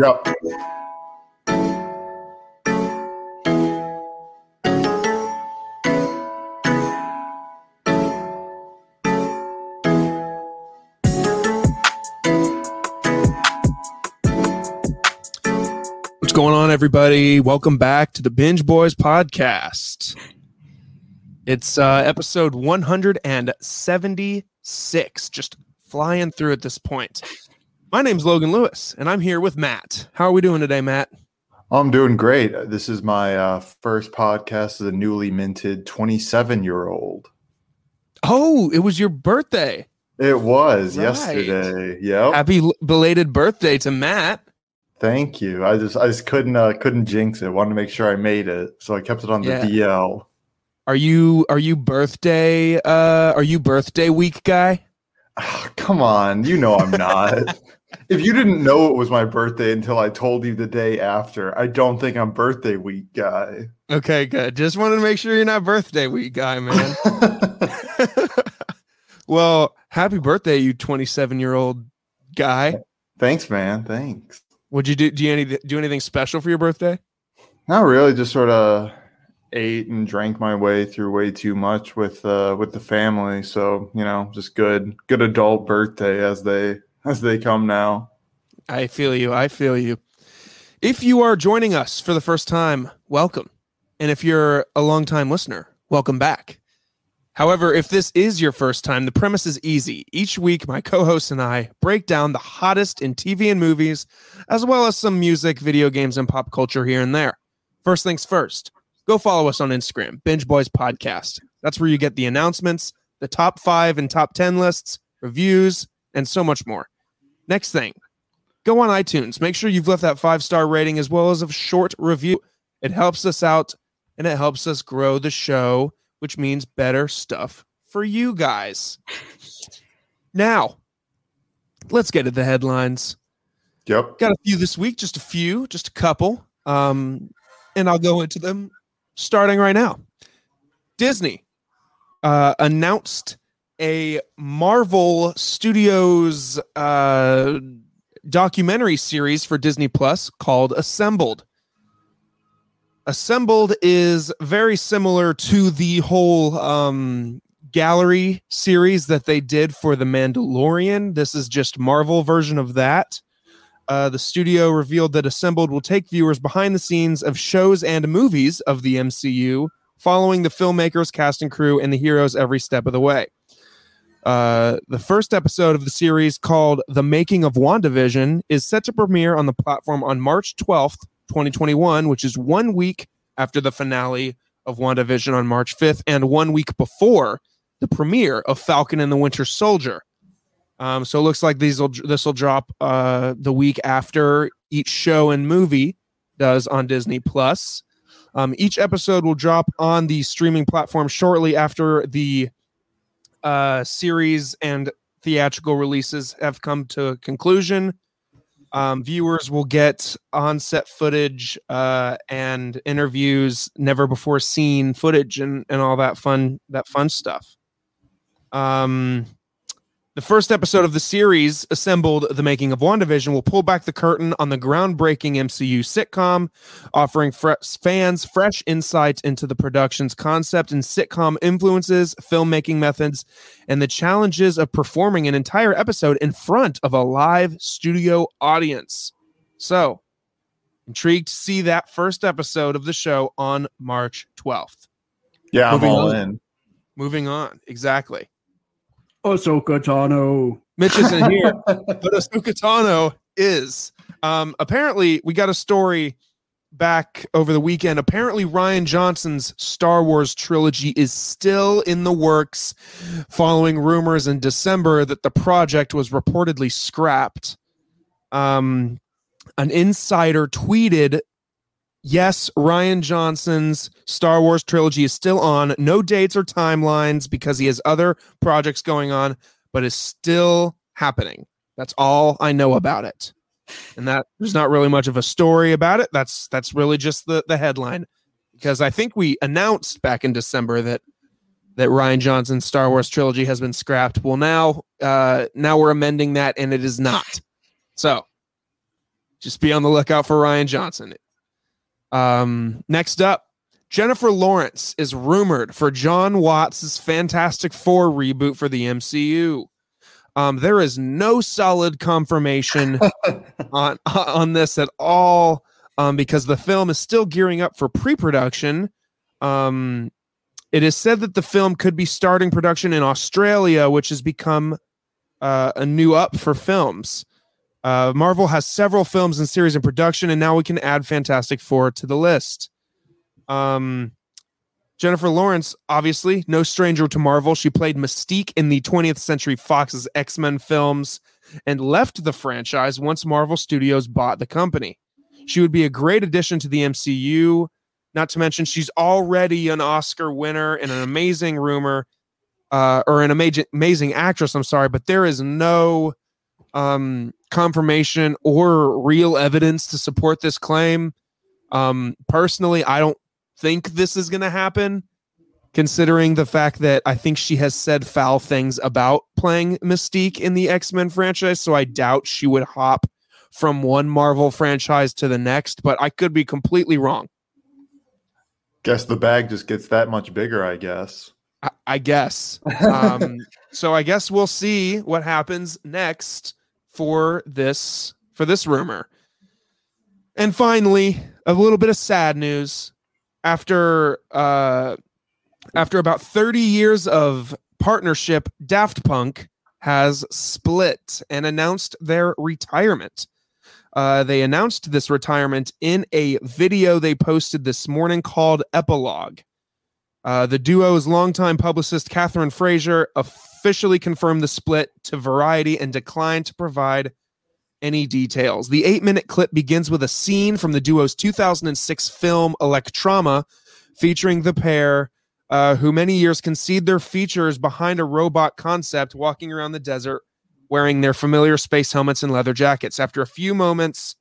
Yep. What's going on, everybody? Welcome back to the Binge Boys podcast. It's uh, episode 176, just flying through at this point. My name's Logan Lewis, and I'm here with Matt. How are we doing today, Matt? I'm doing great. This is my uh, first podcast as a newly minted 27 year old. Oh, it was your birthday. It was Right. yesterday. Yep. Happy belated birthday to Matt. Thank you. I just I just couldn't uh, couldn't jinx it. Wanted to make sure I made it, so I kept it on the Yeah. DL. Are you are you birthday uh are you birthday week guy? Ah, come on, you know I'm not. if you didn't know it was my birthday until I told you the day after, I don't think I'm birthday week guy. Okay, good. Just wanted to make sure you're not birthday week guy, man. well, happy birthday, you 27 year old guy. Thanks, man. Thanks. Would you do do you any, do anything special for your birthday? Not really. Just sort of ate and drank my way through way too much with uh, with the family. So you know, just good good adult birthday as they as they come now. I feel you. I feel you. If you are joining us for the first time, welcome. And if you're a longtime listener, welcome back. However, if this is your first time, the premise is easy. Each week, my co hosts and I break down the hottest in TV and movies, as well as some music, video games, and pop culture here and there. First things first, go follow us on Instagram, Binge Boys Podcast. That's where you get the announcements, the top five and top 10 lists, reviews, and so much more. Next thing, go on iTunes. Make sure you've left that five star rating as well as a short review. It helps us out and it helps us grow the show, which means better stuff for you guys. Now, let's get to the headlines. Yep. Got a few this week, just a few, just a couple. Um, and I'll go into them starting right now. Disney uh, announced a Marvel Studios uh, documentary series for Disney Plus called Assembled. Assembled is very similar to the whole um, gallery series that they did for The Mandalorian. This is just Marvel version of that. Uh, the studio revealed that Assembled will take viewers behind the scenes of shows and movies of the MCU, following the filmmakers, cast and crew, and the heroes every step of the way. Uh, the first episode of the series, called The Making of WandaVision, is set to premiere on the platform on March 12th, 2021, which is one week after the finale of WandaVision on March 5th and one week before the premiere of Falcon and the Winter Soldier. Um, so it looks like these will this will drop uh, the week after each show and movie does on Disney Plus. Um, each episode will drop on the streaming platform shortly after the uh, series and theatrical releases have come to a conclusion. Um, viewers will get on-set footage uh, and interviews, never before seen footage, and, and all that fun that fun stuff. Um, the first episode of the series, assembled the making of WandaVision, will pull back the curtain on the groundbreaking MCU sitcom, offering fre- fans fresh insight into the production's concept and sitcom influences, filmmaking methods, and the challenges of performing an entire episode in front of a live studio audience. So, intrigued to see that first episode of the show on March 12th. Yeah, I'm all on. in. Moving on. Exactly. Ahsoka Tano. Mitch isn't here, but Ahsoka Tano is. Um, apparently, we got a story back over the weekend. Apparently, Rian Johnson's Star Wars trilogy is still in the works, following rumors in December that the project was reportedly scrapped. Um, an insider tweeted Yes, Rian Johnson's Star Wars trilogy is still on. No dates or timelines because he has other projects going on, but is still happening. That's all I know about it. And that there's not really much of a story about it. That's that's really just the the headline. Because I think we announced back in December that that Rian Johnson's Star Wars trilogy has been scrapped. Well, now uh now we're amending that and it is not. So Just be on the lookout for Rian Johnson. Um, next up, Jennifer Lawrence is rumored for Jon Watts' Fantastic Four reboot for the MCU. Um, there is no solid confirmation on on this at all um, because the film is still gearing up for pre-production. Um, it is said that the film could be starting production in Australia, which has become uh, a new up for films. Uh, Marvel has several films and series in production, and now we can add Fantastic Four to the list. Um, Jennifer Lawrence, obviously, no stranger to Marvel. She played Mystique in the 20th Century Fox's X Men films and left the franchise once Marvel Studios bought the company. She would be a great addition to the MCU. Not to mention, she's already an Oscar winner and an amazing rumor, uh, or an amazing amazing actress. I'm sorry, but there is no um, confirmation or real evidence to support this claim. Um, personally, I don't think this is going to happen, considering the fact that I think she has said foul things about playing Mystique in the X Men franchise. So I doubt she would hop from one Marvel franchise to the next, but I could be completely wrong. Guess the bag just gets that much bigger, I guess. I, I guess. Um, so I guess we'll see what happens next for this for this rumor. And finally, a little bit of sad news after uh after about 30 years of partnership, Daft Punk has split and announced their retirement. Uh, they announced this retirement in a video they posted this morning called Epilogue. Uh, the duo's longtime publicist, Kathryn Frazier, officially confirmed the split to Variety and declined to provide any details. The eight minute clip begins with a scene from the duo's 2006 film Electroma, featuring the pair, uh, who many years concede their features behind a robot concept walking around the desert wearing their familiar space helmets and leather jackets. After a few moments,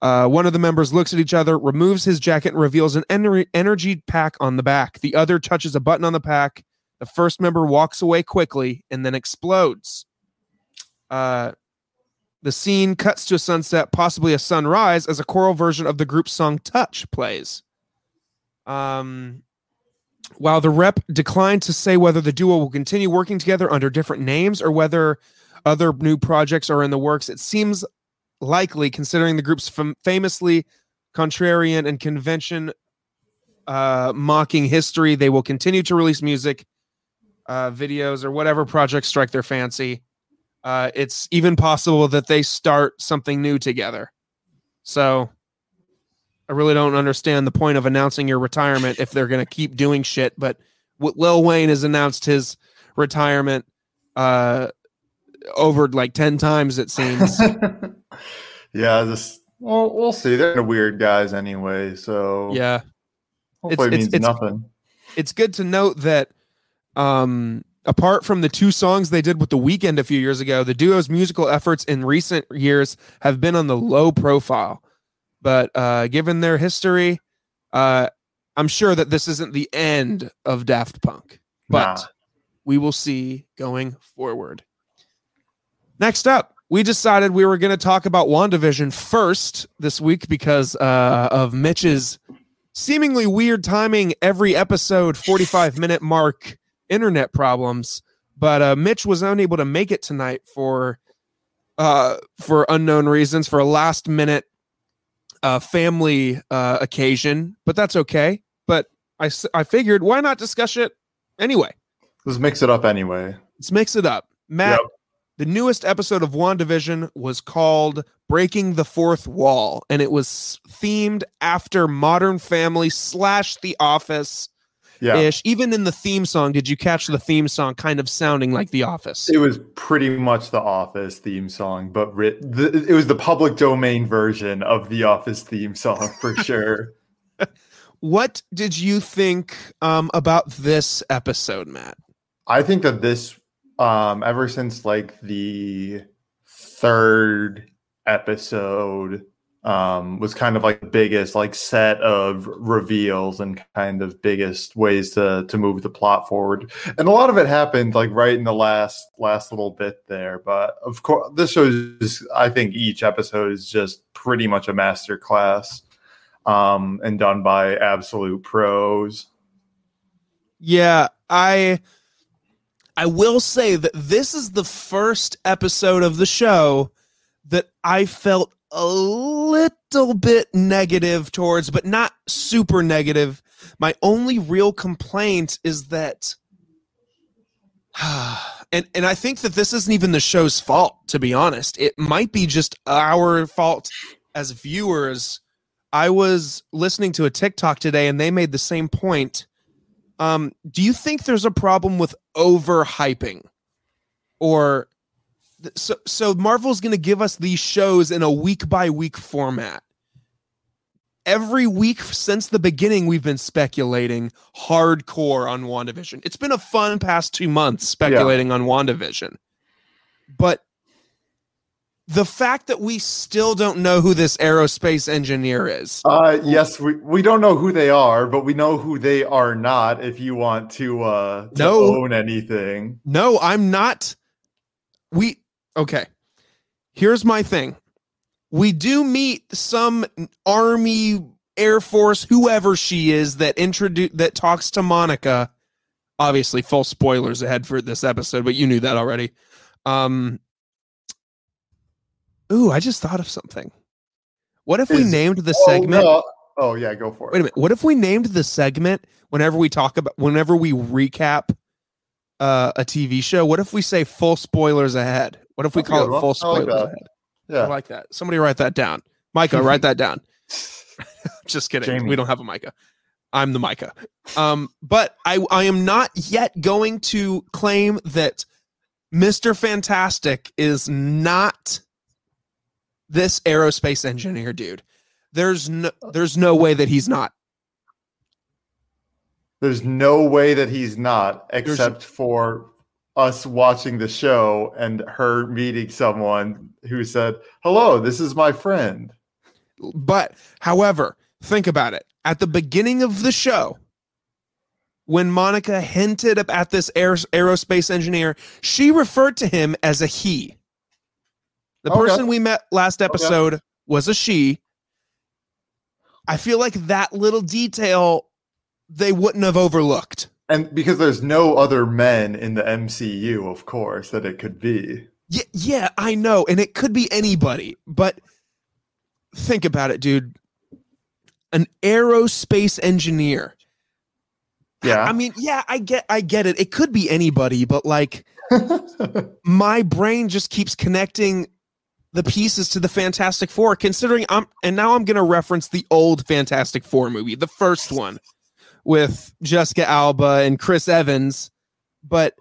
uh, one of the members looks at each other, removes his jacket, and reveals an ener- energy pack on the back. The other touches a button on the pack. The first member walks away quickly and then explodes. Uh, the scene cuts to a sunset, possibly a sunrise, as a choral version of the group's song Touch plays. Um, while the rep declined to say whether the duo will continue working together under different names or whether other new projects are in the works, it seems likely, considering the group's fam- famously contrarian and convention uh, mocking history, they will continue to release music, uh, videos, or whatever projects strike their fancy. Uh, it's even possible that they start something new together. So I really don't understand the point of announcing your retirement if they're going to keep doing shit. But Lil Wayne has announced his retirement uh, over like 10 times, it seems. yeah, just well, we'll see. They're weird guys anyway, so yeah, hopefully It's- it means it's- it's- nothing. it's good to note that um apart from the two songs they did with the Weeknd a few years ago the duo's musical efforts in recent years have been on the low profile but uh given their history uh i'm sure that this isn't the end of daft punk but Nah. we will see going forward next up we decided we were going to talk about wandavision first this week because uh of mitch's seemingly weird timing every episode 45 minute mark internet problems but uh mitch was unable to make it tonight for uh for unknown reasons for a last minute uh family uh occasion but that's okay but I I figured why not discuss it anyway Let's mix it up anyway. let's mix it up matt Yep. the newest episode of WandaVision was called Breaking the Fourth Wall, and it was themed after Modern Family slash The Office Yeah. ish. Even in the theme song, did you catch the theme song kind of sounding like The Office? It was pretty much the Office theme song, but writ- the, it was the public domain version of the Office theme song for sure. What did you think um, about this episode, Matt? I think that this, um, ever since like the third episode um, was kind of like the biggest like set of reveals and kind of biggest ways to to move the plot forward. And a lot of it happened like right in the last last little bit there. But of course, this show is I think each episode is just pretty much a master class um, and done by absolute pros. Yeah, I I will say that this is the first episode of the show that I felt a little bit negative towards, but not super negative. My only real complaint is that and and I think that this isn't even the show's fault to be honest. It might be just our fault as viewers. I was listening to a TikTok today and they made the same point. Um, do you think there's a problem with overhyping or so so Marvel's going to give us these shows in a week by week format. Every week since the beginning, we've been speculating hardcore on WandaVision. It's been a fun past two months speculating yeah. on WandaVision. But the fact that we still don't know who this aerospace engineer is. Uh, yes, we, we don't know who they are, but we know who they are not if you want to, uh, to no, own anything. No, I'm not. We okay. Here's my thing. We do meet some army, air force, whoever she is that introduce that talks to Monica. Obviously, full spoilers ahead for this episode, but you knew that already. Um, ooh, I just thought of something. What if is, we named the oh, segment? No. Oh yeah, go for it. Wait a minute. What if we named the segment whenever we talk about whenever we recap uh, a TV show? What if we say full spoilers ahead? What if we That's call it full spoilers like ahead? Yeah, I like that. Somebody write that down. Micah, write that down. Just kidding. Jamie. We don't have a Micah. I'm the Micah. Um, but I I am not yet going to claim that Mr. Fantastic is not this aerospace engineer dude. There's no there's no way that he's not. There's no way that he's not, except there's, for us watching the show and her meeting someone who said, "Hello, this is my friend." But however, think about it. At the beginning of the show, when Monica hinted at this aer- aerospace engineer, she referred to him as a he. The okay. person we met last episode okay. was a she. I feel like that little detail they wouldn't have overlooked and because there's no other men in the MCU, of course, that it could be. Yeah, yeah, I know, and it could be anybody. But think about it, dude. An aerospace engineer. Yeah. I mean, yeah, I get I get it. It could be anybody, but like my brain just keeps connecting the pieces to the Fantastic Four, considering I'm and now I'm gonna reference the old Fantastic Four movie, the first one with Jessica Alba and Chris Evans, but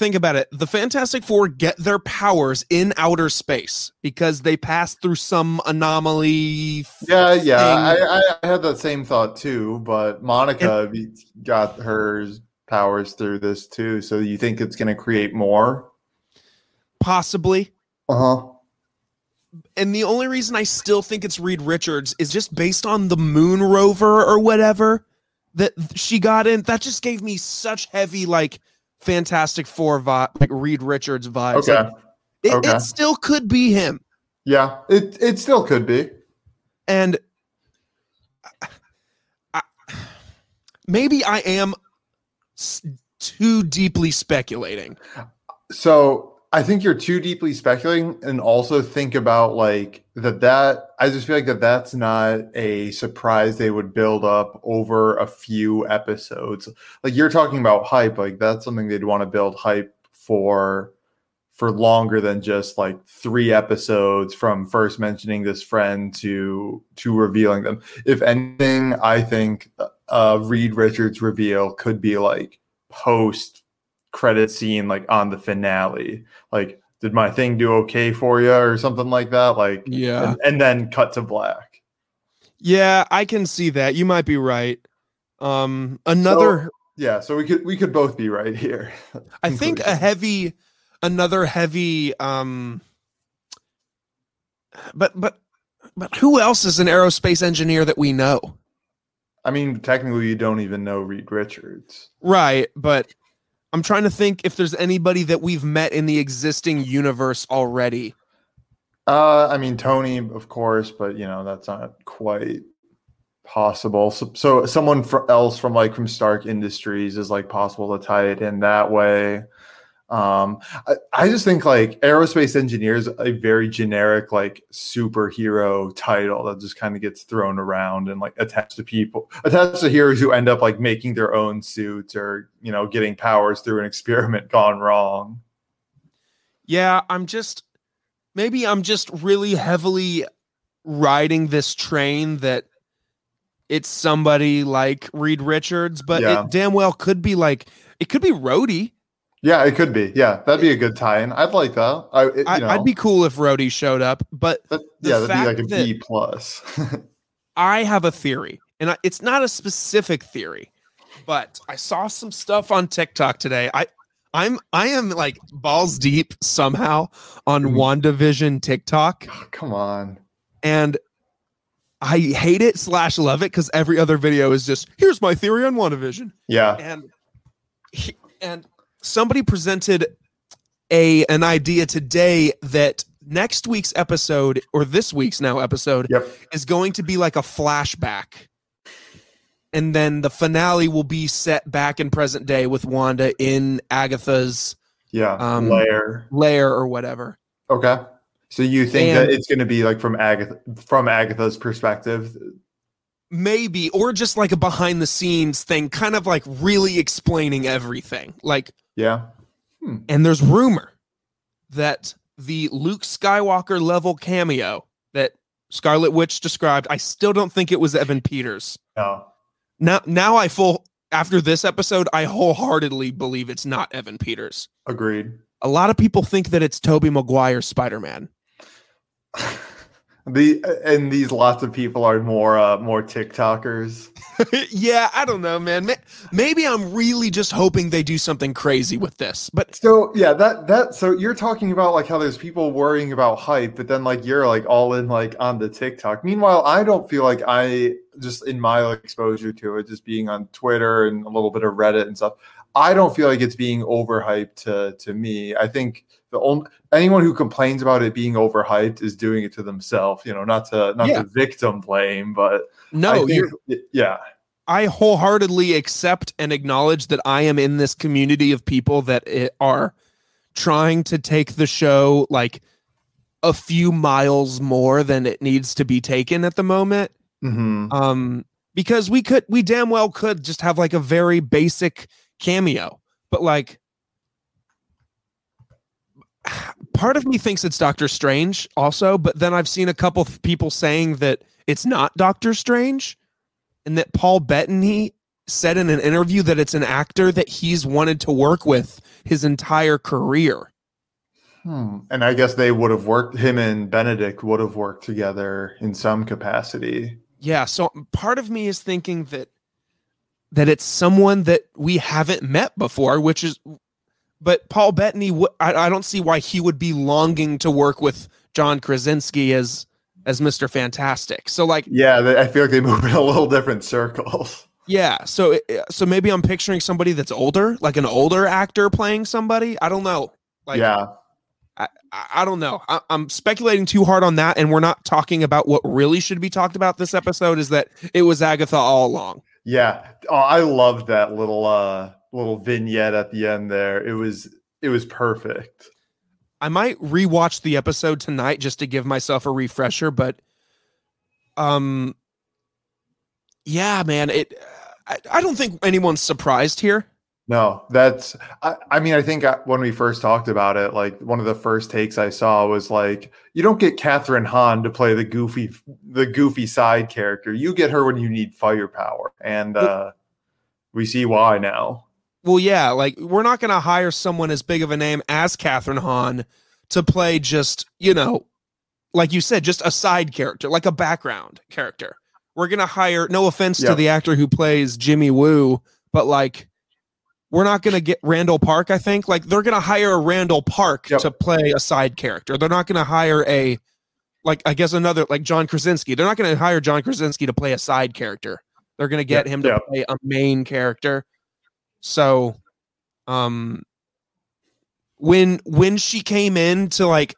think about it. The Fantastic Four get their powers in outer space because they pass through some anomaly. Yeah, thing. yeah. I, I, had that same thought too, but Monica and, got her powers through this too. So you think it's going to create more? Possibly. Uh huh. And the only reason I still think it's Reed Richards is just based on the moon rover or whatever that she got in that just gave me such heavy like fantastic four vibe like reed richards vibes okay. Like, it, okay. it still could be him yeah it it still could be and I, maybe i am too deeply speculating so I think you're too deeply speculating, and also think about like that. That I just feel like that that's not a surprise they would build up over a few episodes. Like you're talking about hype, like that's something they'd want to build hype for for longer than just like three episodes from first mentioning this friend to to revealing them. If anything, I think uh Reed Richards reveal could be like post credit scene like on the finale. Like did my thing do okay for you or something like that like yeah. and, and, then cut to black. Yeah i can see that. You might be right. Um another so, yeah so we could we could both be right here. I think a heavy another heavy um but but but who else is an aerospace engineer that we know? I mean, technically, you don't even know Reed Richards. Right, but I'm trying to think if there's anybody that we've met in the existing universe already. Uh, I mean, Tony, of course, but you know that's not quite possible. So, so someone else from like from Stark Industries is like possible to tie it in that way. Um, I, I just think like aerospace engineer is a very generic like superhero title that just kind of gets thrown around and like attached to people, attached to heroes who end up like making their own suits or you know getting powers through an experiment gone wrong. Yeah, I'm just maybe I'm just really heavily riding this train that it's somebody like Reed Richards, but Yeah. it damn well could be like it could be Rhodey. Yeah, it could be. Yeah, that'd be a good tie-in. I'd like that. I, it, you I, know, I'd be cool if Rhodey showed up, but that, yeah, that'd be like a B plus. I have a theory, and I, it's not a specific theory, but I saw some stuff on TikTok today. I I'm I am like balls deep somehow on Mhm. WandaVision TikTok, Come on. and I hate it slash love it because every other video is just here's my theory on WandaVision, Yeah. and he- and somebody presented a an idea today that next week's episode or this week's now episode Yep. is going to be like a flashback. And then the finale will be set back in present day with Wanda in Agatha's Yeah. Um, Layer. lair or whatever. Okay. So you think that it's going to be like from Agatha from Agatha's perspective? Maybe, or just like a behind the scenes thing, kind of like really explaining everything. Like, Yeah. Hmm. and there's rumor that the Luke Skywalker level cameo that Scarlet Witch described, I still don't think it was Evan Peters. No. Now, now I full after this episode, I wholeheartedly believe it's not Evan Peters. Agreed. A lot of people think that it's Tobey Maguire's Spider Man. The and these lots of people are more uh more TikTokers. yeah, I don't know, man. Maybe I'm really just hoping they do something crazy with this. But So yeah, that that so you're talking about like how there's people worrying about hype, but then like you're like all in like on the TikTok. Meanwhile, I don't feel like I just in my like, exposure to it, just being on Twitter and a little bit of Reddit and stuff. I don't feel like it's being overhyped to to me. I think the only anyone who complains about it being overhyped is doing it to themselves. You know, not to not Yeah. to victim blame, but no, think- yeah, I wholeheartedly accept and acknowledge that I am in this community of people that are trying to take the show like a few miles more than it needs to be taken at the moment. hmm um because we could we damn well could just have like a very basic cameo but like part of me thinks it's doctor strange also but then i've seen a couple of people saying that it's not doctor strange and that paul bettany said in an interview that it's an actor that he's wanted to work with his entire career Hmm. And I guess they would have worked. Him and Benedict would have worked together in some capacity. Yeah, so part of me is thinking that that it's someone that we haven't met before, which is but Paul Bettany I, I don't see why he would be longing to work with John Krasinski as as Mr. Fantastic. So like Yeah, they, I feel like they move in a little different circles. yeah, so so maybe I'm picturing somebody that's older, like an older actor playing somebody. I don't know. Like yeah, I, I I don't know. I, I'm speculating too hard on that, and we're not talking about what really should be talked about this episode. Is that it was Agatha all along? yeah. Oh, I love that little uh little vignette at the end there. It was it was perfect. I might rewatch the episode tonight just to give myself a refresher, but um yeah, man, it I, I don't think anyone's surprised here. No, that's. I, I mean, I think I, when we first talked about it, like one of the first takes I saw was like, you don't get Kathryn Hahn to play the goofy, the goofy side character. You get her when you need firepower, and uh, we see why now. Well, yeah, like we're not going to hire someone as big of a name as Kathryn Hahn to play just, you know, like you said, just a side character, like a background character. We're going to hire, no offense Yeah. to the actor who plays Jimmy Woo, but like we're not going to get Randall Park, I think. Like they're going to hire a Randall Park Yep. to play a side character. They're not going to hire a like I guess another like John Krasinski. They're not going to hire John Krasinski to play a side character. They're going to get Yeah, him to yeah. play a main character. So, um, when when she came in to like,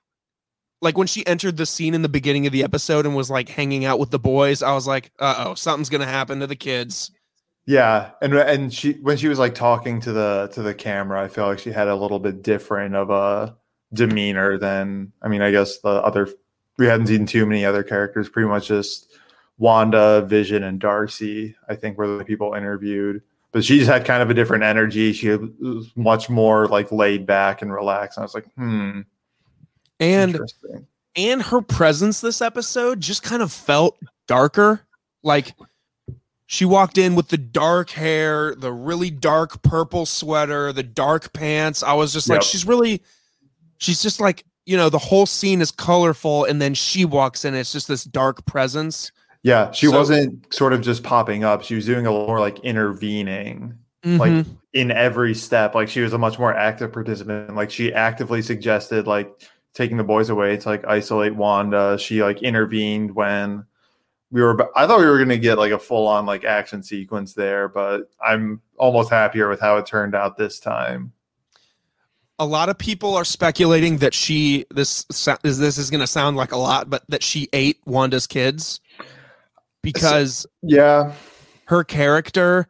like when she entered the scene in the beginning of the episode and was like hanging out with the boys, I was like, uh oh, something's to happen to the kids. Yeah, and and she when she was like talking to the to the camera, I feel like she had a little bit different of a demeanor than I mean, I guess the other we hadn't seen too many other characters. Pretty much just Wanda, Vision, and Darcy. I think were the people interviewed, but she just had kind of a different energy. She was much more like laid back and relaxed. And I was like, hmm, And and her presence this episode just kind of felt darker. Like she walked in with the dark hair, the really dark purple sweater, the dark pants. I was just like, Yep. she's really, she's just like, you know, the whole scene is colorful, and then she walks in. It's just this dark presence. Yeah, she So- wasn't sort of just popping up. She was doing a little more like intervening. Mhm. like in every step like she was a much more active participant like she actively suggested like taking the boys away to like isolate wanda she like intervened when we were i thought we were going to get like a full on like action sequence there but i'm almost happier with how it turned out this time a lot of people are speculating that she this is this is going to sound like a lot, but that she ate Wanda's kids because yeah. her character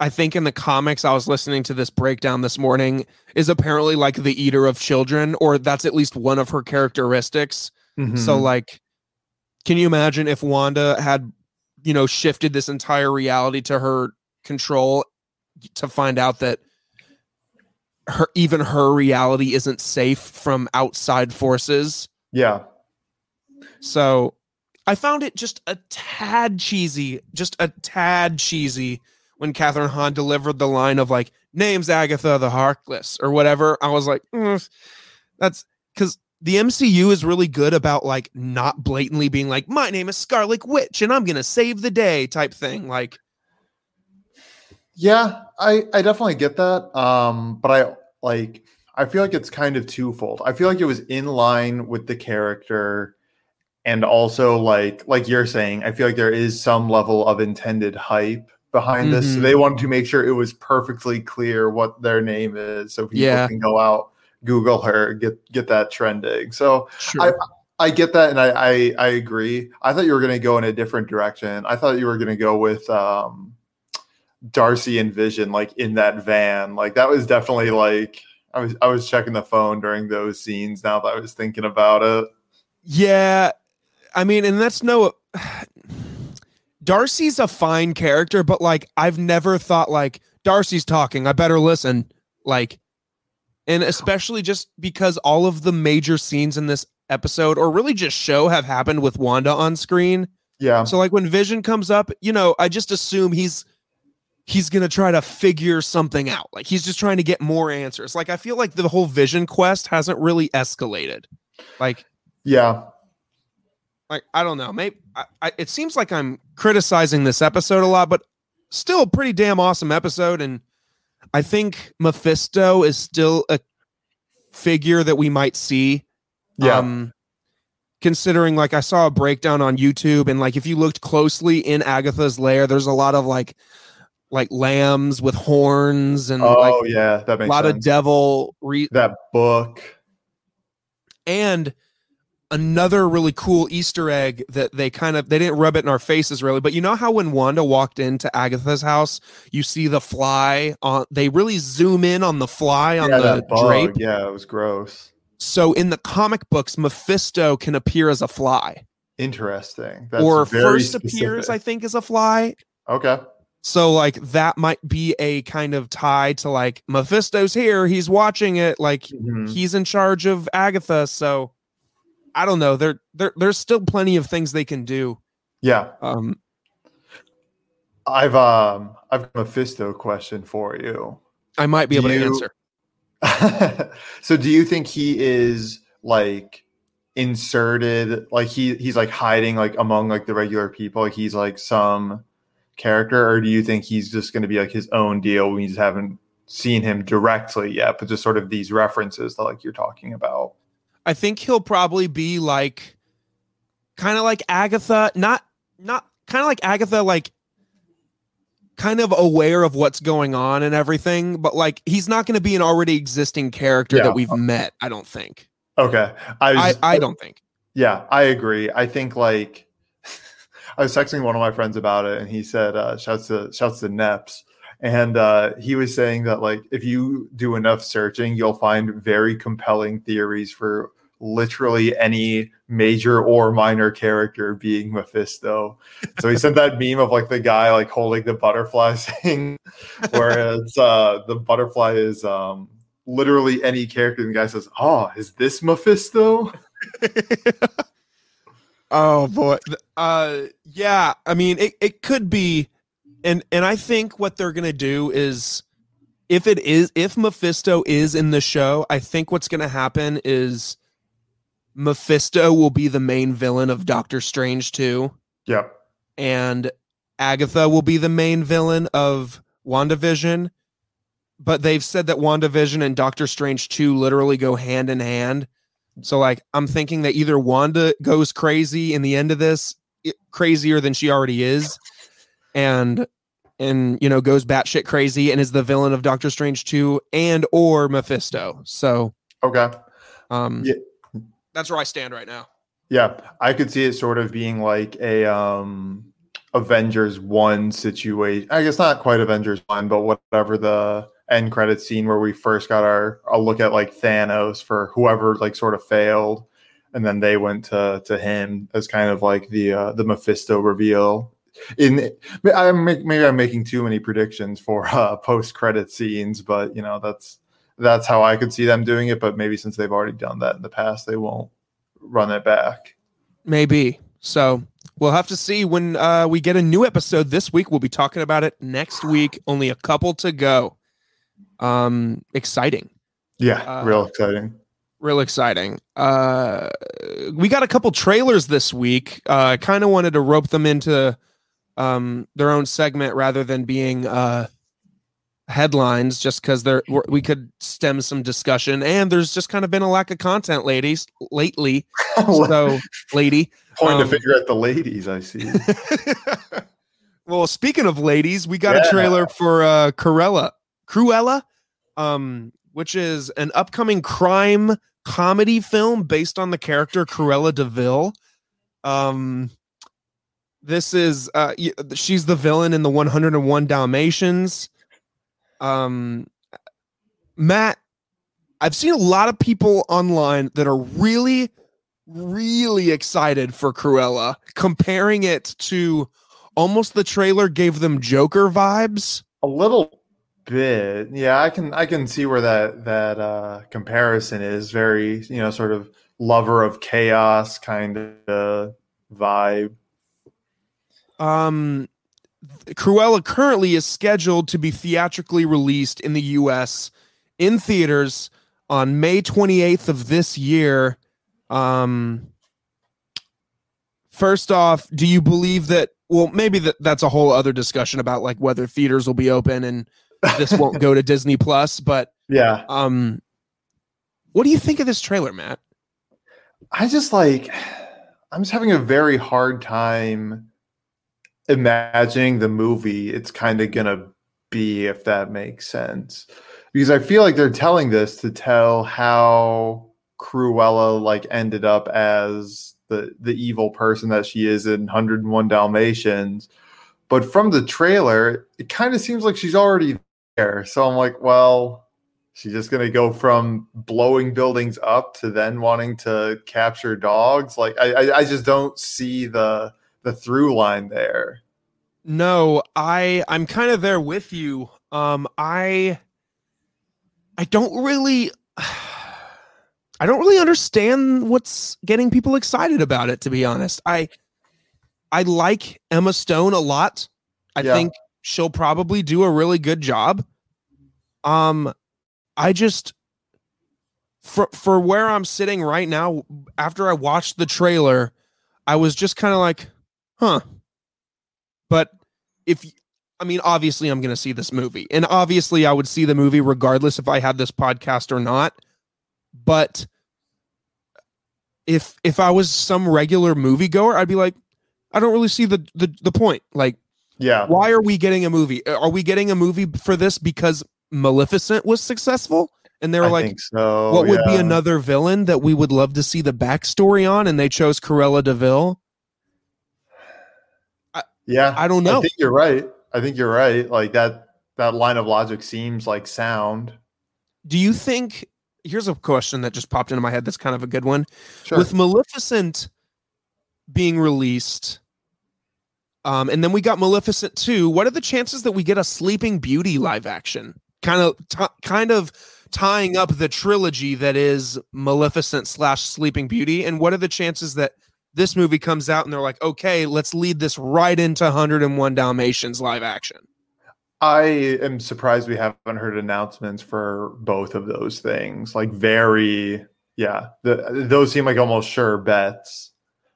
i think in the comics i was listening to this breakdown this morning is apparently like the eater of children or that's at least one of her characteristics. So Mhm. like can you imagine if wanda had you know shifted this entire reality to her control to find out that her even her reality isn't safe from outside forces? Yeah. So I found it just a tad cheesy, just a tad cheesy when Kathryn Hahn delivered the line of like, name's Agatha the Harkness or whatever. I was like, "Mm, that's because the MCU is really good about like not blatantly being like, my name is Scarlet Witch and I'm to save the day type thing. Like, Yeah, I I definitely get that. Um, but I like I feel like it's kind of twofold. I feel like it was in line with the character and also like like you're saying, I feel like there is some level of intended hype behind this. So Mhm. they wanted to make sure it was perfectly clear what their name is so people Yeah. can go out, Google her, get get that trending. So sure. I get that, and I I, I agree. I thought you were going to go in a different direction. I thought you were going to go with um, Darcy and Vision, like in that van. Like that was definitely like I was I was checking the phone during those scenes. Now that I was thinking about it, Yeah, I mean, and that's no. Darcy's a fine character, but like I've never thought like Darcy's talking. I better listen. Like, and especially just because all of the major scenes in this episode, or really just show, have happened with Wanda on screen. yeah, So like when Vision comes up, you know, I just assume he's he's gonna try to figure something out. Like he's just trying to get more answers. Like I feel like the whole Vision quest hasn't really escalated. Like yeah, like I don't know. Maybe I, I, it seems like I'm criticizing this episode a lot, but still a pretty damn awesome episode. And I think Mephisto is still a figure that we might see. yeah, Um, considering like I saw a breakdown on YouTube, and like if you looked closely in Agatha's lair, there's a lot of like like lambs with horns and oh like yeah, that makes a lot of devil re- that book. and another really cool easter egg that they kind of they didn't rub it in our faces really but you know how when wanda walked into agatha's house you see the fly on they really zoom in on the fly on yeah, the drape Yeah, it was gross. so in the comic books mephisto can appear as a fly Interesting. That's or first appears i think as a fly Okay. so like that might be a kind of tie to like mephisto's here he's watching it like Mhm. he's in charge of Agatha, so I don't know. There, there, there's still plenty of things they can do. Yeah, Um, I've um I've got a Mephisto question for you. I might be able Do to answer. so do you think he is like inserted like he he's like hiding like among like the regular people like he's like some character or do you think he's just going to be like his own deal we just haven't seen him directly yet but just sort of these references that like you're talking about I think he'll probably be like kind of like Agatha, not not kind of like Agatha, like kind of aware of what's going on and everything, but like he's not going to be an already existing character Yeah. that we've met. I don't think. Okay. I, I I don't think. Yeah, I agree. I think like I was texting one of my friends about it, and he said, uh, "Shouts to shouts to Neps," and uh, he was saying that like if you do enough searching, you'll find very compelling theories for literally any major or minor character being Mephisto. So he sent that meme of like the guy like holding the butterfly thing, whereas uh, the butterfly is um, literally any character. And the guy says, "Oh, is this Mephisto?" Oh boy. Uh yeah, I mean it, it could be and and I think what they're going to do is if it is if Mephisto is in the show, I think what's going to happen is Mephisto will be the main villain of Doctor Strange 2 Yep. and Agatha will be the main villain of WandaVision. But they've said that WandaVision and Doctor Strange 2 literally go hand in hand. So like I'm thinking that either Wanda goes crazy in the end of this, crazier than she already is, and and you know goes batshit crazy and is the villain of Doctor Strange 2 and or Mephisto. So Okay. um Yeah. that's where I stand right now. Yeah, I could see it sort of being like a um Avengers 1 situation. I guess not quite Avengers 1, but whatever the end credit scene where we first got our a look at like Thanos for whoever like sort of failed and then they went to to him as kind of like the uh the Mephisto reveal. In I'm make, maybe I'm making too many predictions for uh post credit scenes, but you know, that's that's how I could see them doing it, but maybe since they've already done that in the past, they won't run it back. Maybe. So we'll have to see when uh, we get a new episode this week. We'll be talking about it next week. Only a couple to go. Um, exciting. Yeah, Uh, real exciting. Real exciting. Uh, we got a couple trailers this week. Uh, I kind of wanted to rope them into um, their own segment rather than being uh, headlines, just because they're we're- could stem some discussion. And there's just kind of been a lack of content, ladies, lately. So, lady, Point um, to figure out the ladies. I see. well, speaking of ladies, we got Yeah. a trailer for uh Cruella. Cruella, um, which is an upcoming crime comedy film based on the character Cruella de Vil. Um this is uh she's the villain in the 101 Dalmatians. Um Matt, I've seen a lot of people online that are really really excited for Cruella, comparing it to almost the trailer gave them Joker vibes. a little bit. Yeah, I can I can see where that that uh comparison is very, you know, sort of lover of chaos kind of vibe. Um, Cruella currently is scheduled to be theatrically released in the U.S. in theaters on May 28th of this year. Um, first off, do you believe that? Well, maybe that that's a whole other discussion about like whether theaters will be open and this won't go to Disney Plus. But Yeah. um, what do you think of this trailer, Matt? I just like I'm just having a very hard time imagining the movie it's kind of gonna be if that makes sense. Because I feel like they're telling this to tell how Cruella like ended up as the the evil person that she is in 101 Dalmatians. But from the trailer it kind of seems like she's already there. So I'm like well She's just gonna go from blowing buildings up to then wanting to capture dogs. Like I, I, I just don't see the the through line there. No, I I'm kind of there with you. Um I I don't really I don't really understand what's getting people excited about it to be honest. I I like Emma Stone a lot. I Yeah. think she'll probably do a really good job. Um I just for for where I'm sitting right now after I watched the trailer, I was just kind of like, "Huh." But if I mean, obviously, I'm going to see this movie, and obviously, I would see the movie regardless if I had this podcast or not. But if if I was some regular moviegoer, I'd be like, I don't really see the the, the point. Like, Yeah. why are we getting a movie? Are we getting a movie for this because Maleficent was successful? And they were I like, so. what would be another villain that we would love to see the backstory on? And they chose Cruella de Vil. Yeah. I don't know. I think you're right. I think you're right. Like that that line of logic seems like sound. Do you think? Here's a question that just popped into my head. That's kind of a good one. Sure. With Maleficent being released, um, and then we got Maleficent 2, what are the chances that we get a Sleeping Beauty live action? Kind of, t- kind of tying up the trilogy that is Maleficent slash Sleeping Beauty. And what are the chances that this movie comes out and they're like, okay, let's lead this right into 101 Dalmatians live action? I am surprised we haven't heard announcements for both of those things. Like very, yeah, the, those seem like almost sure bets.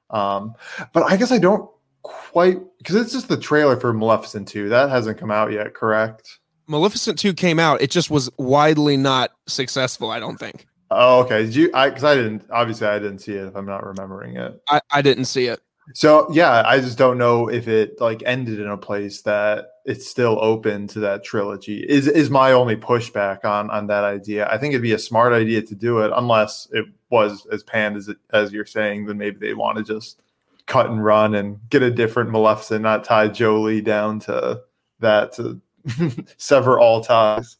Um, but I guess I don't quite because it's just the trailer for Maleficent 2 that hasn't come out yet, correct? Maleficent 2 came out. It just was widely not successful, I don't think. Oh, okay. Did you? I because I didn't. Obviously, I didn't see it. If I'm not remembering it. I, I didn't see it. So yeah, I just don't know if it like ended in a place that it's still open to that trilogy. Is is my only pushback on on that idea. I think it'd be a smart idea to do it, unless it was as panned as it, as you're saying. Then maybe they want to just cut and run and get a different Maleficent, not tie Jolie down to that to sever all ties.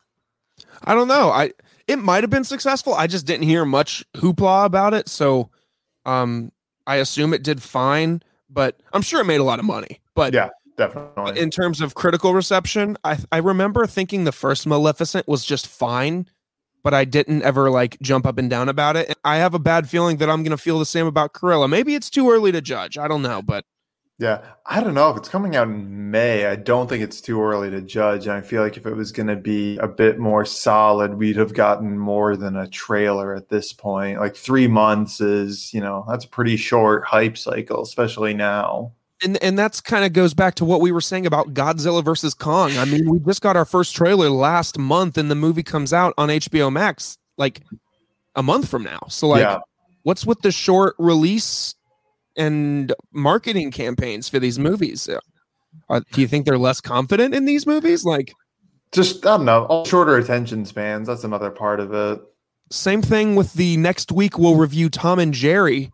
I don't know. I it might have been successful. I just didn't hear much hoopla about it. So um I assume it did fine, but I'm sure it made a lot of money. But Yeah, definitely. in terms of critical reception, I I remember thinking the first Maleficent was just fine, but I didn't ever like jump up and down about it. And I have a bad feeling that I'm gonna feel the same about Cruella. Maybe it's too early to judge. I don't know, but Yeah, I don't know if it's coming out in May. I don't think it's too early to judge. I feel like if it was going to be a bit more solid, we'd have gotten more than a trailer at this point. Like three months is, you know, that's a pretty short hype cycle, especially now. and and that's kind of goes back to what we were saying about Godzilla versus Kong. I mean, we just got our first trailer last month, and the movie comes out on HBO Max like a month from now. So, like, yeah, what's with the short release and marketing campaigns for these movies? Uh, Are, do you think they're less confident in these movies? Like, just I don't know. All shorter attention spans. That's another part of it. same thing with the next week. We'll review Tom and Jerry.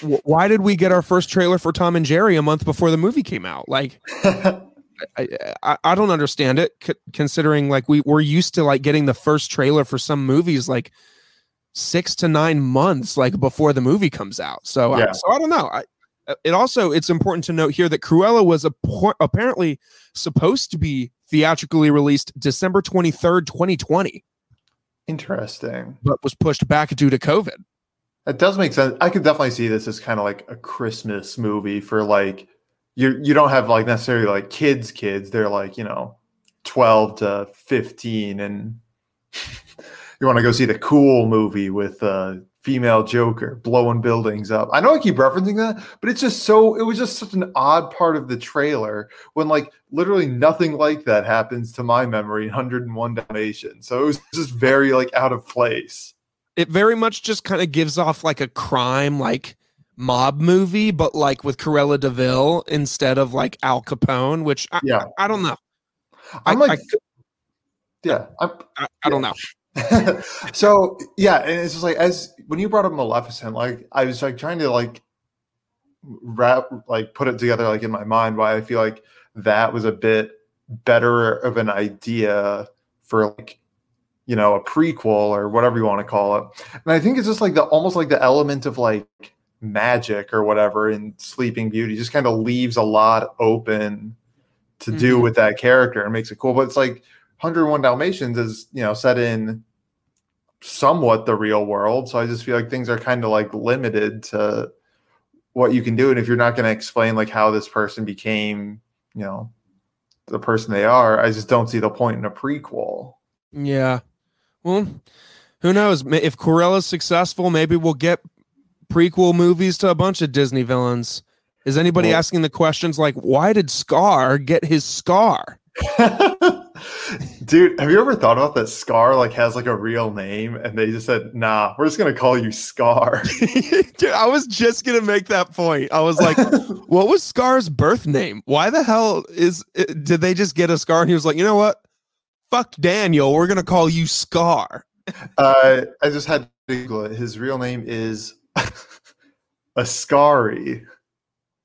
Why did we get our first trailer for Tom and Jerry a month before the movie came out? Like, I, I I don't understand it c- considering like we we're used to like getting the first trailer for some movies like six to nine months like before the movie comes out. So I, so I don't know. I it also it's important to note here that Cruella was a, apparently supposed to be theatrically released December twenty third, twenty twenty, Interesting. but was pushed back due to COVID. That does make sense. I could definitely see this as kind of like a Christmas movie for like you you don't have like necessarily like kids kids. They're like, you know, 12 to 15 and you want to go see the cool movie with uh female Joker blowing buildings up. I know I keep referencing that, but it's just so it was just such an odd part of the trailer when like literally nothing like that happens to my memory in 101 Dalmatians. So it was just very like out of place. It very much just kind of gives off like a crime like mob movie, but like with Cruella de Vil instead of like Al Capone, which I, Yeah. I, I don't know. I'm I, like I, yeah, I, I don't know. so yeah, and it's just like as when you brought up Maleficent, like I was like trying to like wrap like put it together like in my mind why I feel like that was a bit better of an idea for like you know a prequel or whatever you want to call it. And I think it's just like the almost like the element of like magic or whatever in Sleeping Beauty just kind of leaves a lot open to do Mhm. with that character and makes it cool. But it's like 101 Dalmatians is, you know, set in somewhat the real world. So I just feel like things are kind of like limited to what you can do. And if you're not going to explain like how this person became, you know, the person they are, I just don't see the point in a prequel. Yeah. Well, who knows? If Cruella's successful, maybe we'll get prequel movies to a bunch of Disney villains. Is anybody Well- asking the questions like, why did Scar get his scar? Dude, have you ever thought about that Scar like has like a real name and they just said, nah, we're just gonna call you Scar. Dude, I was just gonna make that point. I was like, what was Scar's birth name? Why the hell is did they just get a Scar? And he was like, you know what? Fuck Daniel. We're gonna call you Scar. uh, I just had to Google it. His real name is Ascari.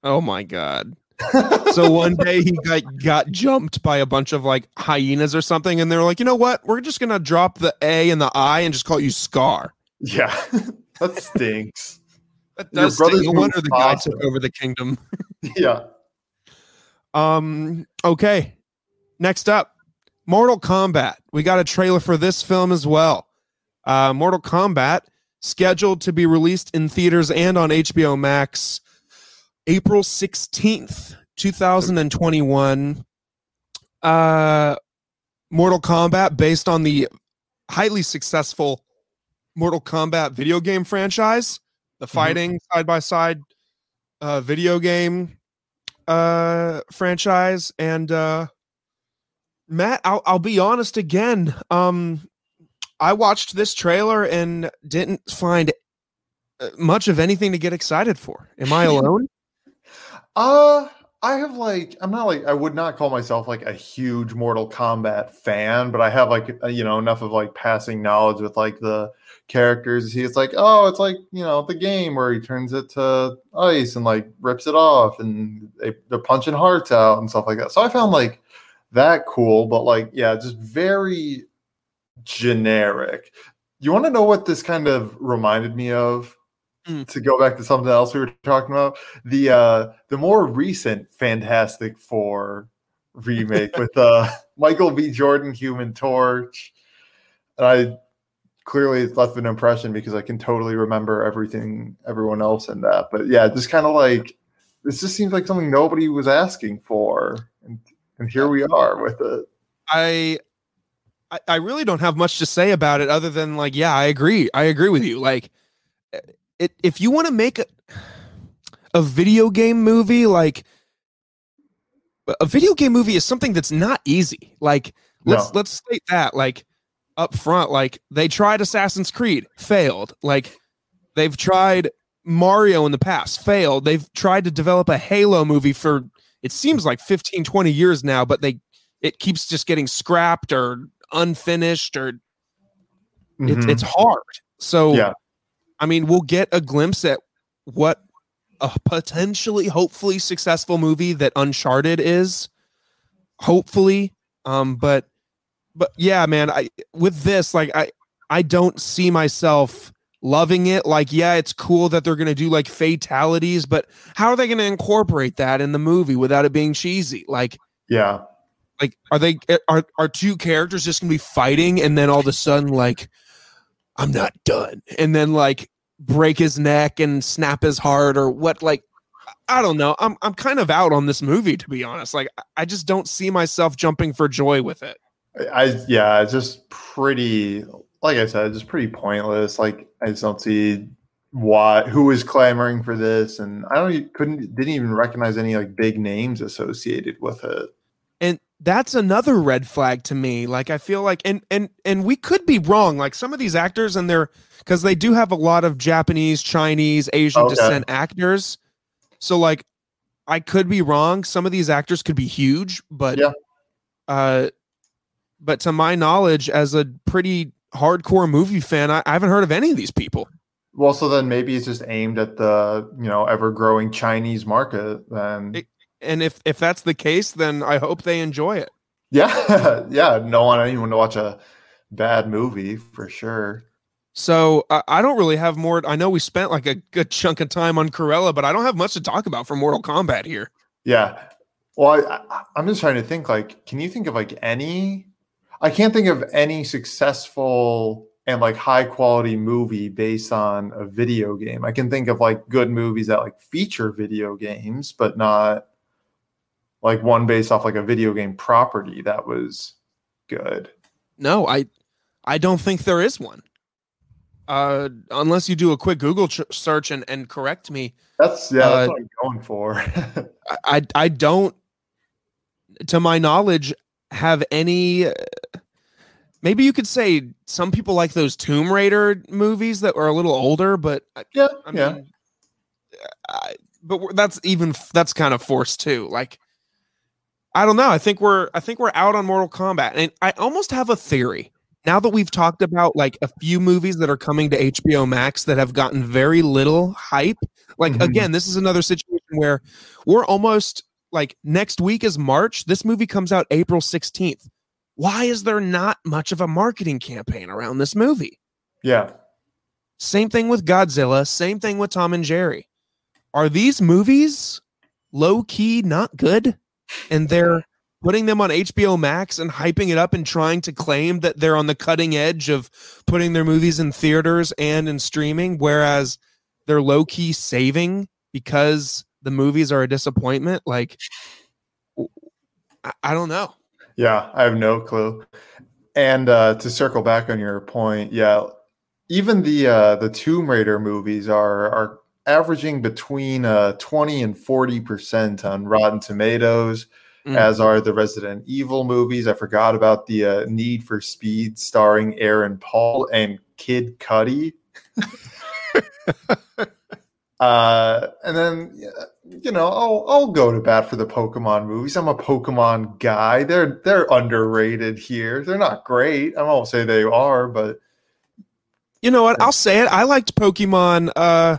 Oh my god. So one day he got got jumped by a bunch of like hyenas or something, and they're like, you know what? We're just gonna drop the A and the I and just call you Scar. Yeah, that stinks. That does stink. No wonder the guy took over the kingdom. yeah. Um. Okay. Next up, Mortal Kombat. We got a trailer for this film as well. Uh, Mortal Kombat scheduled to be released in theaters and on HBO Max April 16th, 2021. Uh, Mortal Kombat, based on the highly successful Mortal Kombat video game franchise, the mm-hmm. fighting side by side video game uh, franchise. And uh, Matt, I'll, I'll be honest again. Um, I watched this trailer and didn't find uh, much of anything to get excited for. Am I alone? Uh I have like I'm not like I would not call myself like a huge Mortal Kombat fan, but I have like uh, you know enough of like passing knowledge with like the characters. He's like, oh, it's like you know the game where he turns it to ice and like rips it off, and they, they're punching hearts out and stuff like that. So I found like that cool, but like yeah, just very generic. You want to know what this kind of reminded me of? Mm. to go back to something else we were talking about, the uh the more recent Fantastic Four remake with uh Michael B. Jordan, Human Torch. And I clearly left an impression because I can totally remember everything everyone else in that. But yeah, just kind of like this just seems like something nobody was asking for. And, and here we are with it. I I really don't have much to say about it other than like, yeah, I agree. I agree with you. Like it, if you want to make a, a video game movie, like a video game movie is something that's not easy. Like let's no. let's state that like up front. Like they tried Assassin's Creed, failed. Like they've tried Mario in the past, failed. They've tried to develop a Halo movie for it seems like 15, 20 years now, but they it keeps just getting scrapped or unfinished or mm-hmm. it's it's hard. So yeah. I mean, we'll get a glimpse at what a potentially, hopefully successful movie that Uncharted is. Hopefully. Um, but but yeah, man, I with this, like I I don't see myself loving it. Like, yeah, it's cool that they're gonna do like fatalities, but how are they gonna incorporate that in the movie without it being cheesy? Like, yeah. Like, are they are are two characters just gonna be fighting and then all of a sudden like I'm not done. And then like break his neck and snap his heart or what like I don't know. I'm I'm kind of out on this movie to be honest. Like I just don't see myself jumping for joy with it. I yeah, it's just pretty like I said, just pretty pointless. Like I just don't see why who is clamoring for this and I don't couldn't didn't even recognize any like big names associated with it. And that's another red flag to me. Like I feel like and and and we could be wrong. Like some of these actors and they're because they do have a lot of Japanese, Chinese, Asian okay. descent actors. So like I could be wrong. Some of these actors could be huge, but yeah. uh but to my knowledge, as a pretty hardcore movie fan, I, I haven't heard of any of these people. Well, so then maybe it's just aimed at the you know ever growing Chinese market. Then, it, and if if that's the case, then I hope they enjoy it. Yeah, yeah. No want anyone to watch a bad movie for sure. So uh, I don't really have more. I know we spent like a good chunk of time on Cruella, but I don't have much to talk about for Mortal Kombat here. Yeah. Well, I, I'm just trying to think. Like, can you think of like any? I can't think of any successful and like high quality movie based on a video game. I can think of like good movies that like feature video games, but not like one based off like a video game property that was good. No, I I don't think there is one uh, unless you do a quick Google ch- search and, and correct me. That's yeah, uh, that's what I'm going for. I I don't, to my knowledge, have any. Uh, maybe you could say some people like those Tomb Raider movies that were a little older, but I- Yeah, I yeah. mean, I, but that's even that's kind of forced too. Like, I don't know. I think we're I think we're out on Mortal Kombat, and I almost have a theory. Now that we've talked about like a few movies that are coming to HBO Max that have gotten very little hype, like Mhm. again, this is another situation where we're almost like next week is March. This movie comes out April 16th. Why is there not much of a marketing campaign around this movie? Yeah. Same thing with Godzilla, same thing with Tom and Jerry. Are these movies low key not good? And they're putting them on HBO Max and hyping it up and trying to claim that they're on the cutting edge of putting their movies in theaters and in streaming, whereas they're low key saving because the movies are a disappointment. Like, I, don't know. Yeah, I have no clue. And uh, to circle back on your point, yeah, even the uh, the Tomb Raider movies are are averaging between uh, twenty and forty percent on Rotten Tomatoes, Mm. as are the Resident Evil movies. I forgot about the uh, Need for Speed starring Aaron Paul and Kid Cudi. uh, and then you know, I'll I'll go to bat for the Pokemon movies. I'm a Pokemon guy. They're they're underrated here. They're not great. I won't say they are, but You know what? I'll say it. I liked Pokemon uh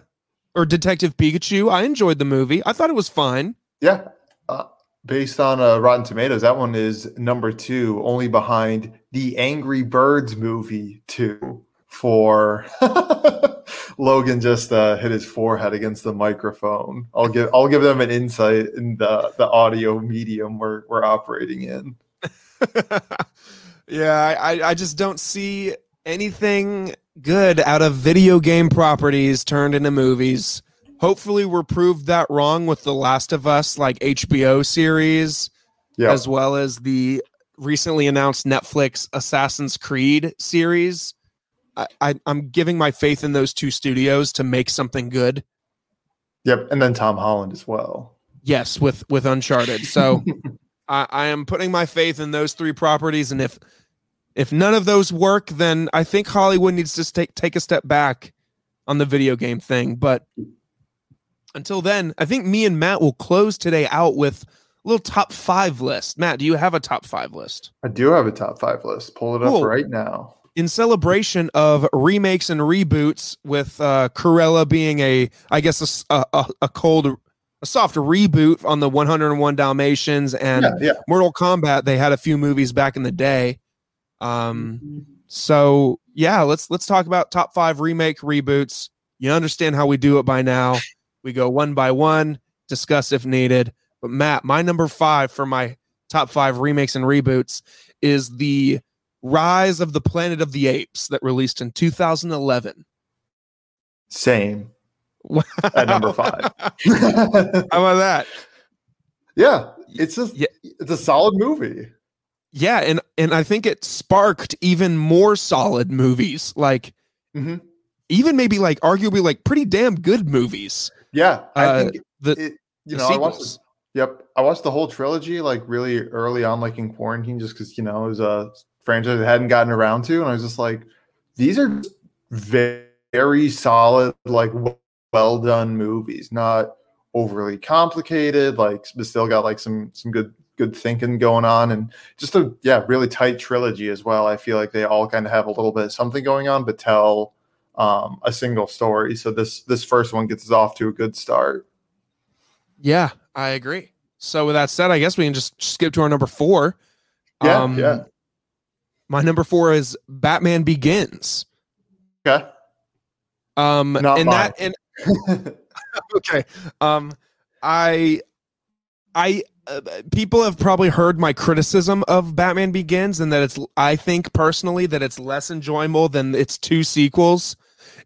or Detective Pikachu. I enjoyed the movie. I thought it was fine. yeah. Uh, based on uh, Rotten Tomatoes, that one is number two, only behind the Angry Birds movie two. For Logan just uh, hit his forehead against the microphone. I'll give I'll give them an insight in the the audio medium we're we're operating in. yeah, I, I- I just don't see anything good out of video game properties turned into movies. Hopefully, we're proved that wrong with the Last of Us like HBO series, Yeah, as well as the recently announced Netflix Assassin's Creed series. I, I, I'm giving my faith in those two studios to make something good. yep, and then Tom Holland as well. Yes, with with Uncharted. So I, I am putting my faith in those three properties, and if if none of those work, then I think Hollywood needs to take take a step back on the video game thing. But until then, I think me and Matt will close today out with a little top five list. Matt, do you have a top five list? I do have a top five list. Pull it up Cool. right now. in celebration of remakes and reboots, with uh, Cruella being a, I guess, a a cold, a soft reboot on the 101 Dalmatians and yeah, yeah. Mortal Kombat. They had a few movies back in the day. Um, so yeah, let's let's talk about top five remake reboots. You understand how we do it by now. We go one by one, discuss if needed. But Matt, my number five for my top five remakes and reboots is the Rise of the Planet of the Apes that released in 2011. Same at number five. How about that? yeah, it's just Yeah. it's a solid movie. Yeah, and and I think it sparked even more solid movies, like Mhm. even maybe like arguably like pretty damn good movies. Yeah, I Uh, think The, it. You the know, I watched. sequels. Yep, I watched the whole trilogy like really early on, like in quarantine, just because you know it was a franchise I hadn't gotten around to, and I was just like, these are very, very solid, like well done movies, not overly complicated, like but still got like some some good good thinking going on, and just a yeah really tight trilogy as well. I feel like they all kind of have a little bit of something going on, but tell um, a single story. So this this first one gets us off to a good start. Yeah, I agree. So with that said, I guess we can just skip to our number four. Yeah, Um, yeah. My number four is Batman Begins. Okay. Um, Not and mine. that and okay. Um, I, I, uh, people have probably heard my criticism of Batman Begins, and that it's. I think personally that it's less enjoyable than its two sequels,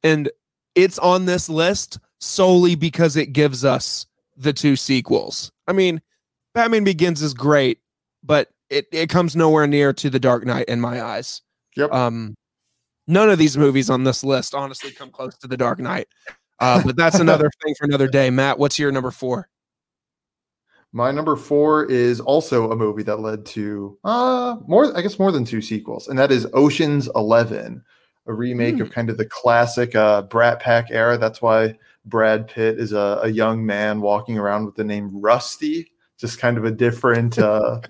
and it's on this list solely because it gives us the two sequels. I mean, Batman Begins is great, but it it comes nowhere near to The Dark Knight in my eyes. Yep. Um, none of these movies on this list honestly come close to The Dark Knight. Uh, but that's another thing for another day. Matt, what's your number four? My number four is also a movie that led to uh more, I guess, more than two sequels, and that is Ocean's Eleven, a remake of kind of the classic uh, Brat Pack era. That's why Brad Pitt is a, a young man walking around with the name Rusty, just kind of a different. Uh,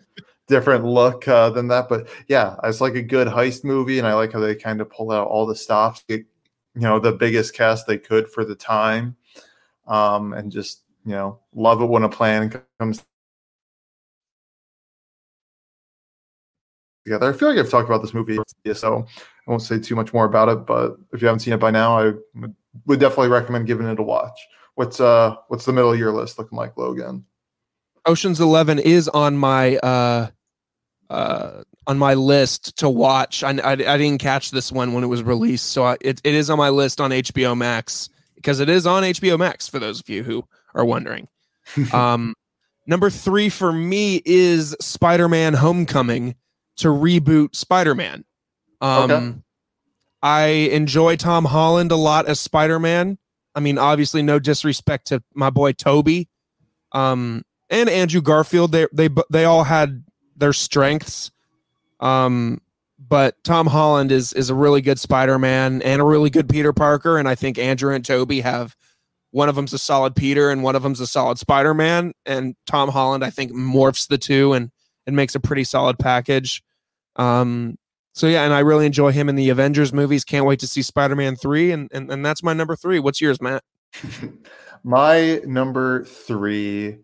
different look uh, than that but yeah it's like a good heist movie and i like how they kind of pull out all the stops get, you know the biggest cast they could for the time um and just you know love it when a plan comes together. I feel like I've talked about this movie, so I won't say too much more about it. But if you haven't seen it by now, I would definitely recommend giving it a watch. What's uh what's the middle of your list looking like, Logan? Ocean's Eleven is on my uh uh on my list to watch. I, I, I didn't catch this one when it was released, so I, it it is on my list on HBO Max because it is on HBO Max for those of you who are wondering. um, number three for me is Spider-Man: Homecoming to reboot Spider-Man. Um, Okay. I enjoy Tom Holland a lot as Spider-Man. I mean, obviously, no disrespect to my boy Tobey, um, and Andrew Garfield. They they they all had their strengths, um, but Tom Holland is is a really good Spider-Man and a really good Peter Parker. And I think Andrew and Tobey have one of them's a solid Peter and one of them's a solid Spider-Man. And Tom Holland, I think, morphs the two and and makes a pretty solid package. Um, so yeah, and I really enjoy him in the Avengers movies. Can't wait to see Spider-Man three, and and, and that's my number three. What's yours, Matt? My number three,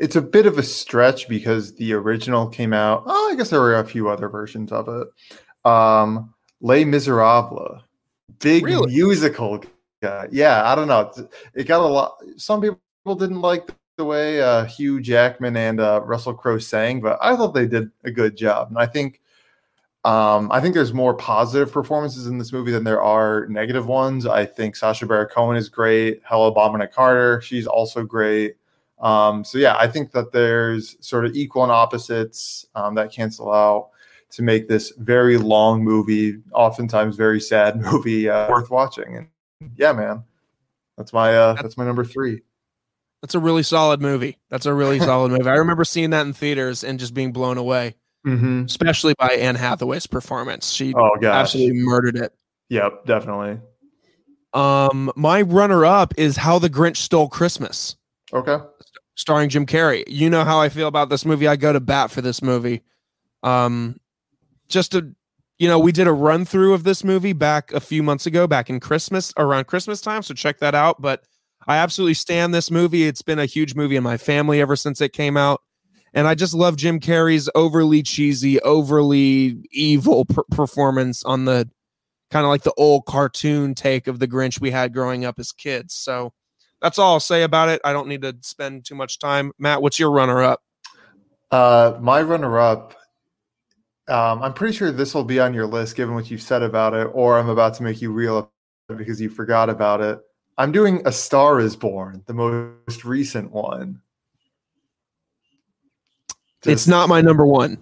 it's a bit of a stretch because the original came out. Oh, I guess there were a few other versions of it. Um, Les Miserables, big Really? musical guy. Yeah, I don't know. It got a lot. Some people didn't like the way uh, Hugh Jackman and uh, Russell Crowe sang, but I thought they did a good job. And I think um, I think there's more positive performances in this movie than there are negative ones. I think Sacha Baron Cohen is great. Helena Bonham Carter, she's also great. Um, so yeah, I think that there's sort of equal and opposites um, that cancel out to make this very long movie, oftentimes very sad movie, uh, worth watching. And yeah, man, that's my uh, that's my number three. That's a really solid movie. That's a really solid movie. I remember seeing that in theaters and just being blown away, Mm-hmm. especially by Anne Hathaway's performance. She Oh gosh, absolutely murdered it. yep, definitely. Um, my runner-up is How the Grinch Stole Christmas. Okay, starring Jim Carrey. You know how I feel about this movie. I go to bat for this movie. Um, just to, you know, we did a run through of this movie back a few months ago, back in Christmas, around Christmas time. So check that out. But I absolutely stand this movie. It's been a huge movie in my family ever since it came out. And I just love Jim Carrey's overly cheesy, overly evil per- performance on the kind of like the old cartoon take of the Grinch we had growing up as kids. So that's all I'll say about it. I don't need to spend too much time. Matt, what's your runner up? Uh, my runner-up. Um, I'm pretty sure this will be on your list, given what you've said about it, or I'm about to make you real because you forgot about it. I'm doing A Star Is Born, the most recent one. it's not my number one.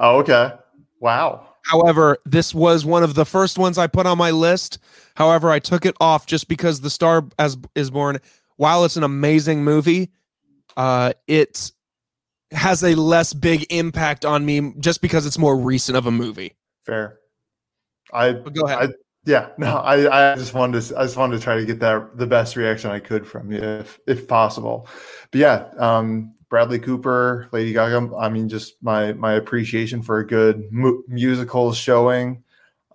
Oh, okay. Wow. However, this was one of the first ones I put on my list. However, I took it off just because The Star as is Born, while it's an amazing movie, uh, it has a less big impact on me just because it's more recent of a movie. Fair. I But go ahead. I, yeah, no, I, I just wanted to I just wanted to try to get that the best reaction I could from you if if possible. But yeah, um Bradley Cooper, Lady Gaga, I mean just my my appreciation for a good mu- musical showing.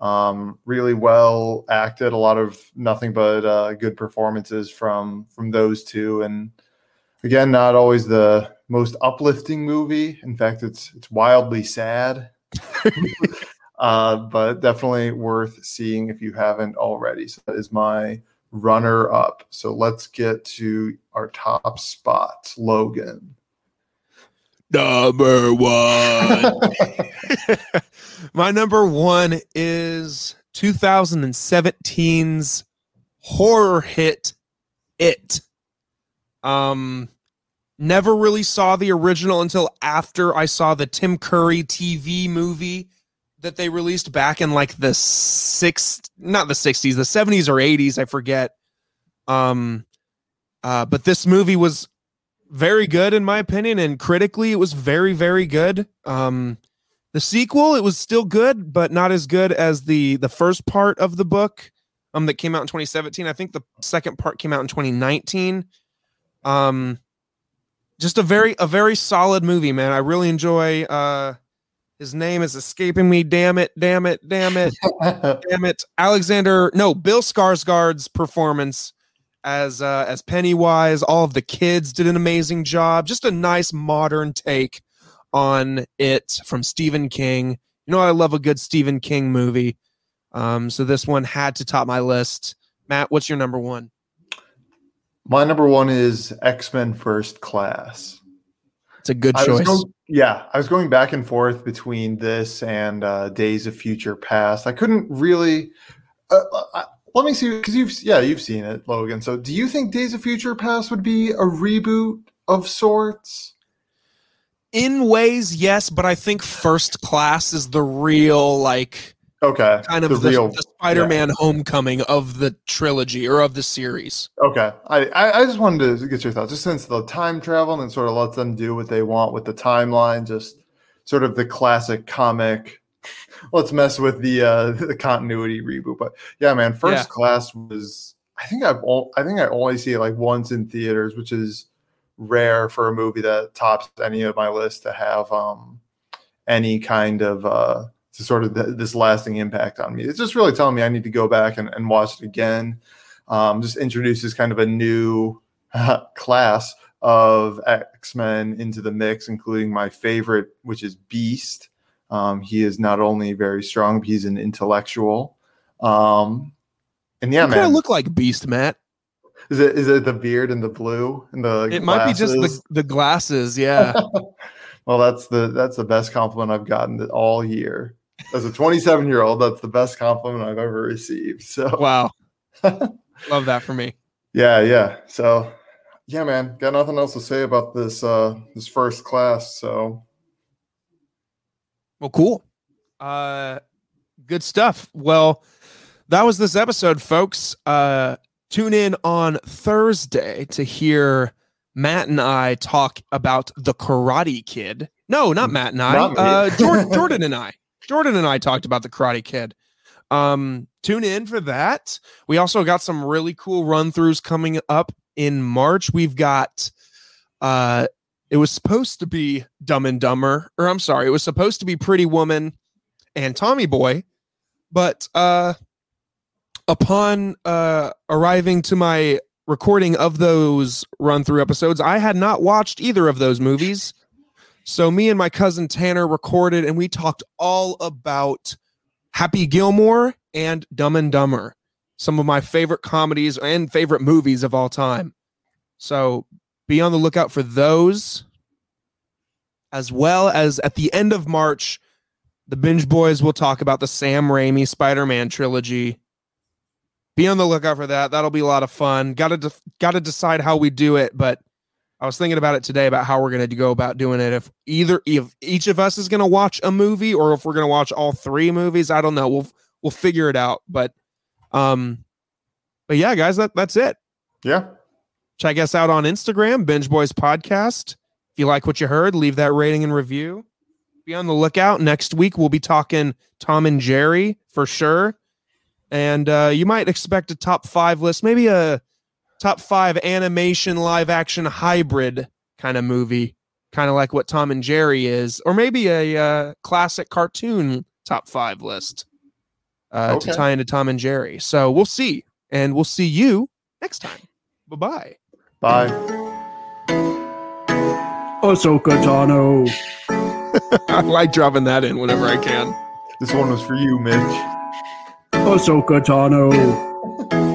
Um really well acted, a lot of nothing but uh good performances from from those two and again not always the most uplifting movie. In fact, it's it's wildly sad. uh, but definitely worth seeing if you haven't already. So that is my runner up. So let's get to our top spots. Logan. Number one. My number one is 2017's horror hit It. Um never really saw the original until after I saw the Tim Curry TV movie that they released back in like the six not the 60s, the 70s or 80s, I forget. Um uh but this movie was very good in my opinion, and critically, it was very, very good. Um, the sequel, it was still good, but not as good as the the first part of the book. Um, that came out in 2017. I think the second part came out in 2019. Um, just a very a very solid movie, man. I really enjoy. Uh, his name is escaping me. Damn it! Damn it! Damn it! damn it! Alexander, no, Bill Skarsgård's performance as uh, as Pennywise. All of the kids did an amazing job. Just a nice modern take on it from Stephen King. You know, I love a good Stephen King movie. Um, so this one had to top my list. Matt, what's your number one? My number one is X Men First Class. It's a good I choice. going- yeah, I was going back and forth between this and uh, Days of Future Past. I couldn't really. Uh, uh, let me see, because you've yeah you've seen it, Logan. So, do you think Days of Future Past would be a reboot of sorts? In ways, yes, but I think First Class is the real like Okay, kind of the the, real. the Spider-Man Homecoming of the trilogy or of the series. Okay, I, I I just wanted to get your thoughts, just since the time travel and sort of lets them do what they want with the timeline, just sort of the classic comic. Let's mess with the uh, the continuity reboot, but yeah, man, First Yeah. Class was. I think I've I think I only see it like once in theaters, which is rare for a movie that tops any of my list to have um any kind of uh to sort of th- this lasting impact on me. It's just really telling me I need to go back and, and watch it again um, just introduces kind of a new class of X Men into the mix, including my favorite, which is Beast. Um, he is not only very strong, but he's an intellectual. Um, and yeah, you kind of man, look like Beast, Matt. is it is it the beard and the blue and the It might be just the, the glasses. Yeah. well, that's the that's the best compliment I've gotten all year. As a 27 year old, that's the best compliment I've ever received. So wow. Love that for me. Yeah, yeah. So, yeah, man, got nothing else to say about this uh this first class. So, Well, cool. Uh good stuff. Well, that was this episode, folks. Uh tune in on Thursday to hear Matt and I talk about the Karate Kid. No, not Matt and I. Uh Jordan, Jordan and I. Jordan and I talked about the Karate Kid. Um tune in for that. We also got some really cool run-throughs coming up in March. We've got uh it was supposed to be Dumb and Dumber, or I'm sorry, it was supposed to be Pretty Woman and Tommy Boy, but uh, upon uh, arriving to my recording of those run through episodes, I had not watched either of those movies. So me and my cousin Tanner recorded, and we talked all about Happy Gilmore and Dumb and Dumber, some of my favorite comedies and favorite movies of all time. So be on the lookout for those as well as at the end of march the binge boys will talk about the sam raimi spider-man trilogy. Be on the lookout for that. That'll be a lot of fun. Gotta de- gotta decide how we do it but i was thinking about it today about how we're going to go about doing it if either if each of us is going to watch a movie or if we're going to watch all three movies i don't know we'll we'll figure it out but um but yeah guys that that's it yeah, Check us out on Instagram, Binge Boys Podcast. If you like what you heard, leave that rating and review. Be on the lookout. Next week, we'll be talking Tom and Jerry for sure. And uh, you might expect a top five list, maybe a top five animation live action hybrid kind of movie, kind of like what Tom and Jerry is, or maybe a uh, classic cartoon top five list uh, to tie into Tom and Jerry. So we'll see. And we'll see you next time. Bye bye. bye. Ahsoka Tano. I like dropping that in whenever I can. This one was for you, Mitch. Ahsoka Tano.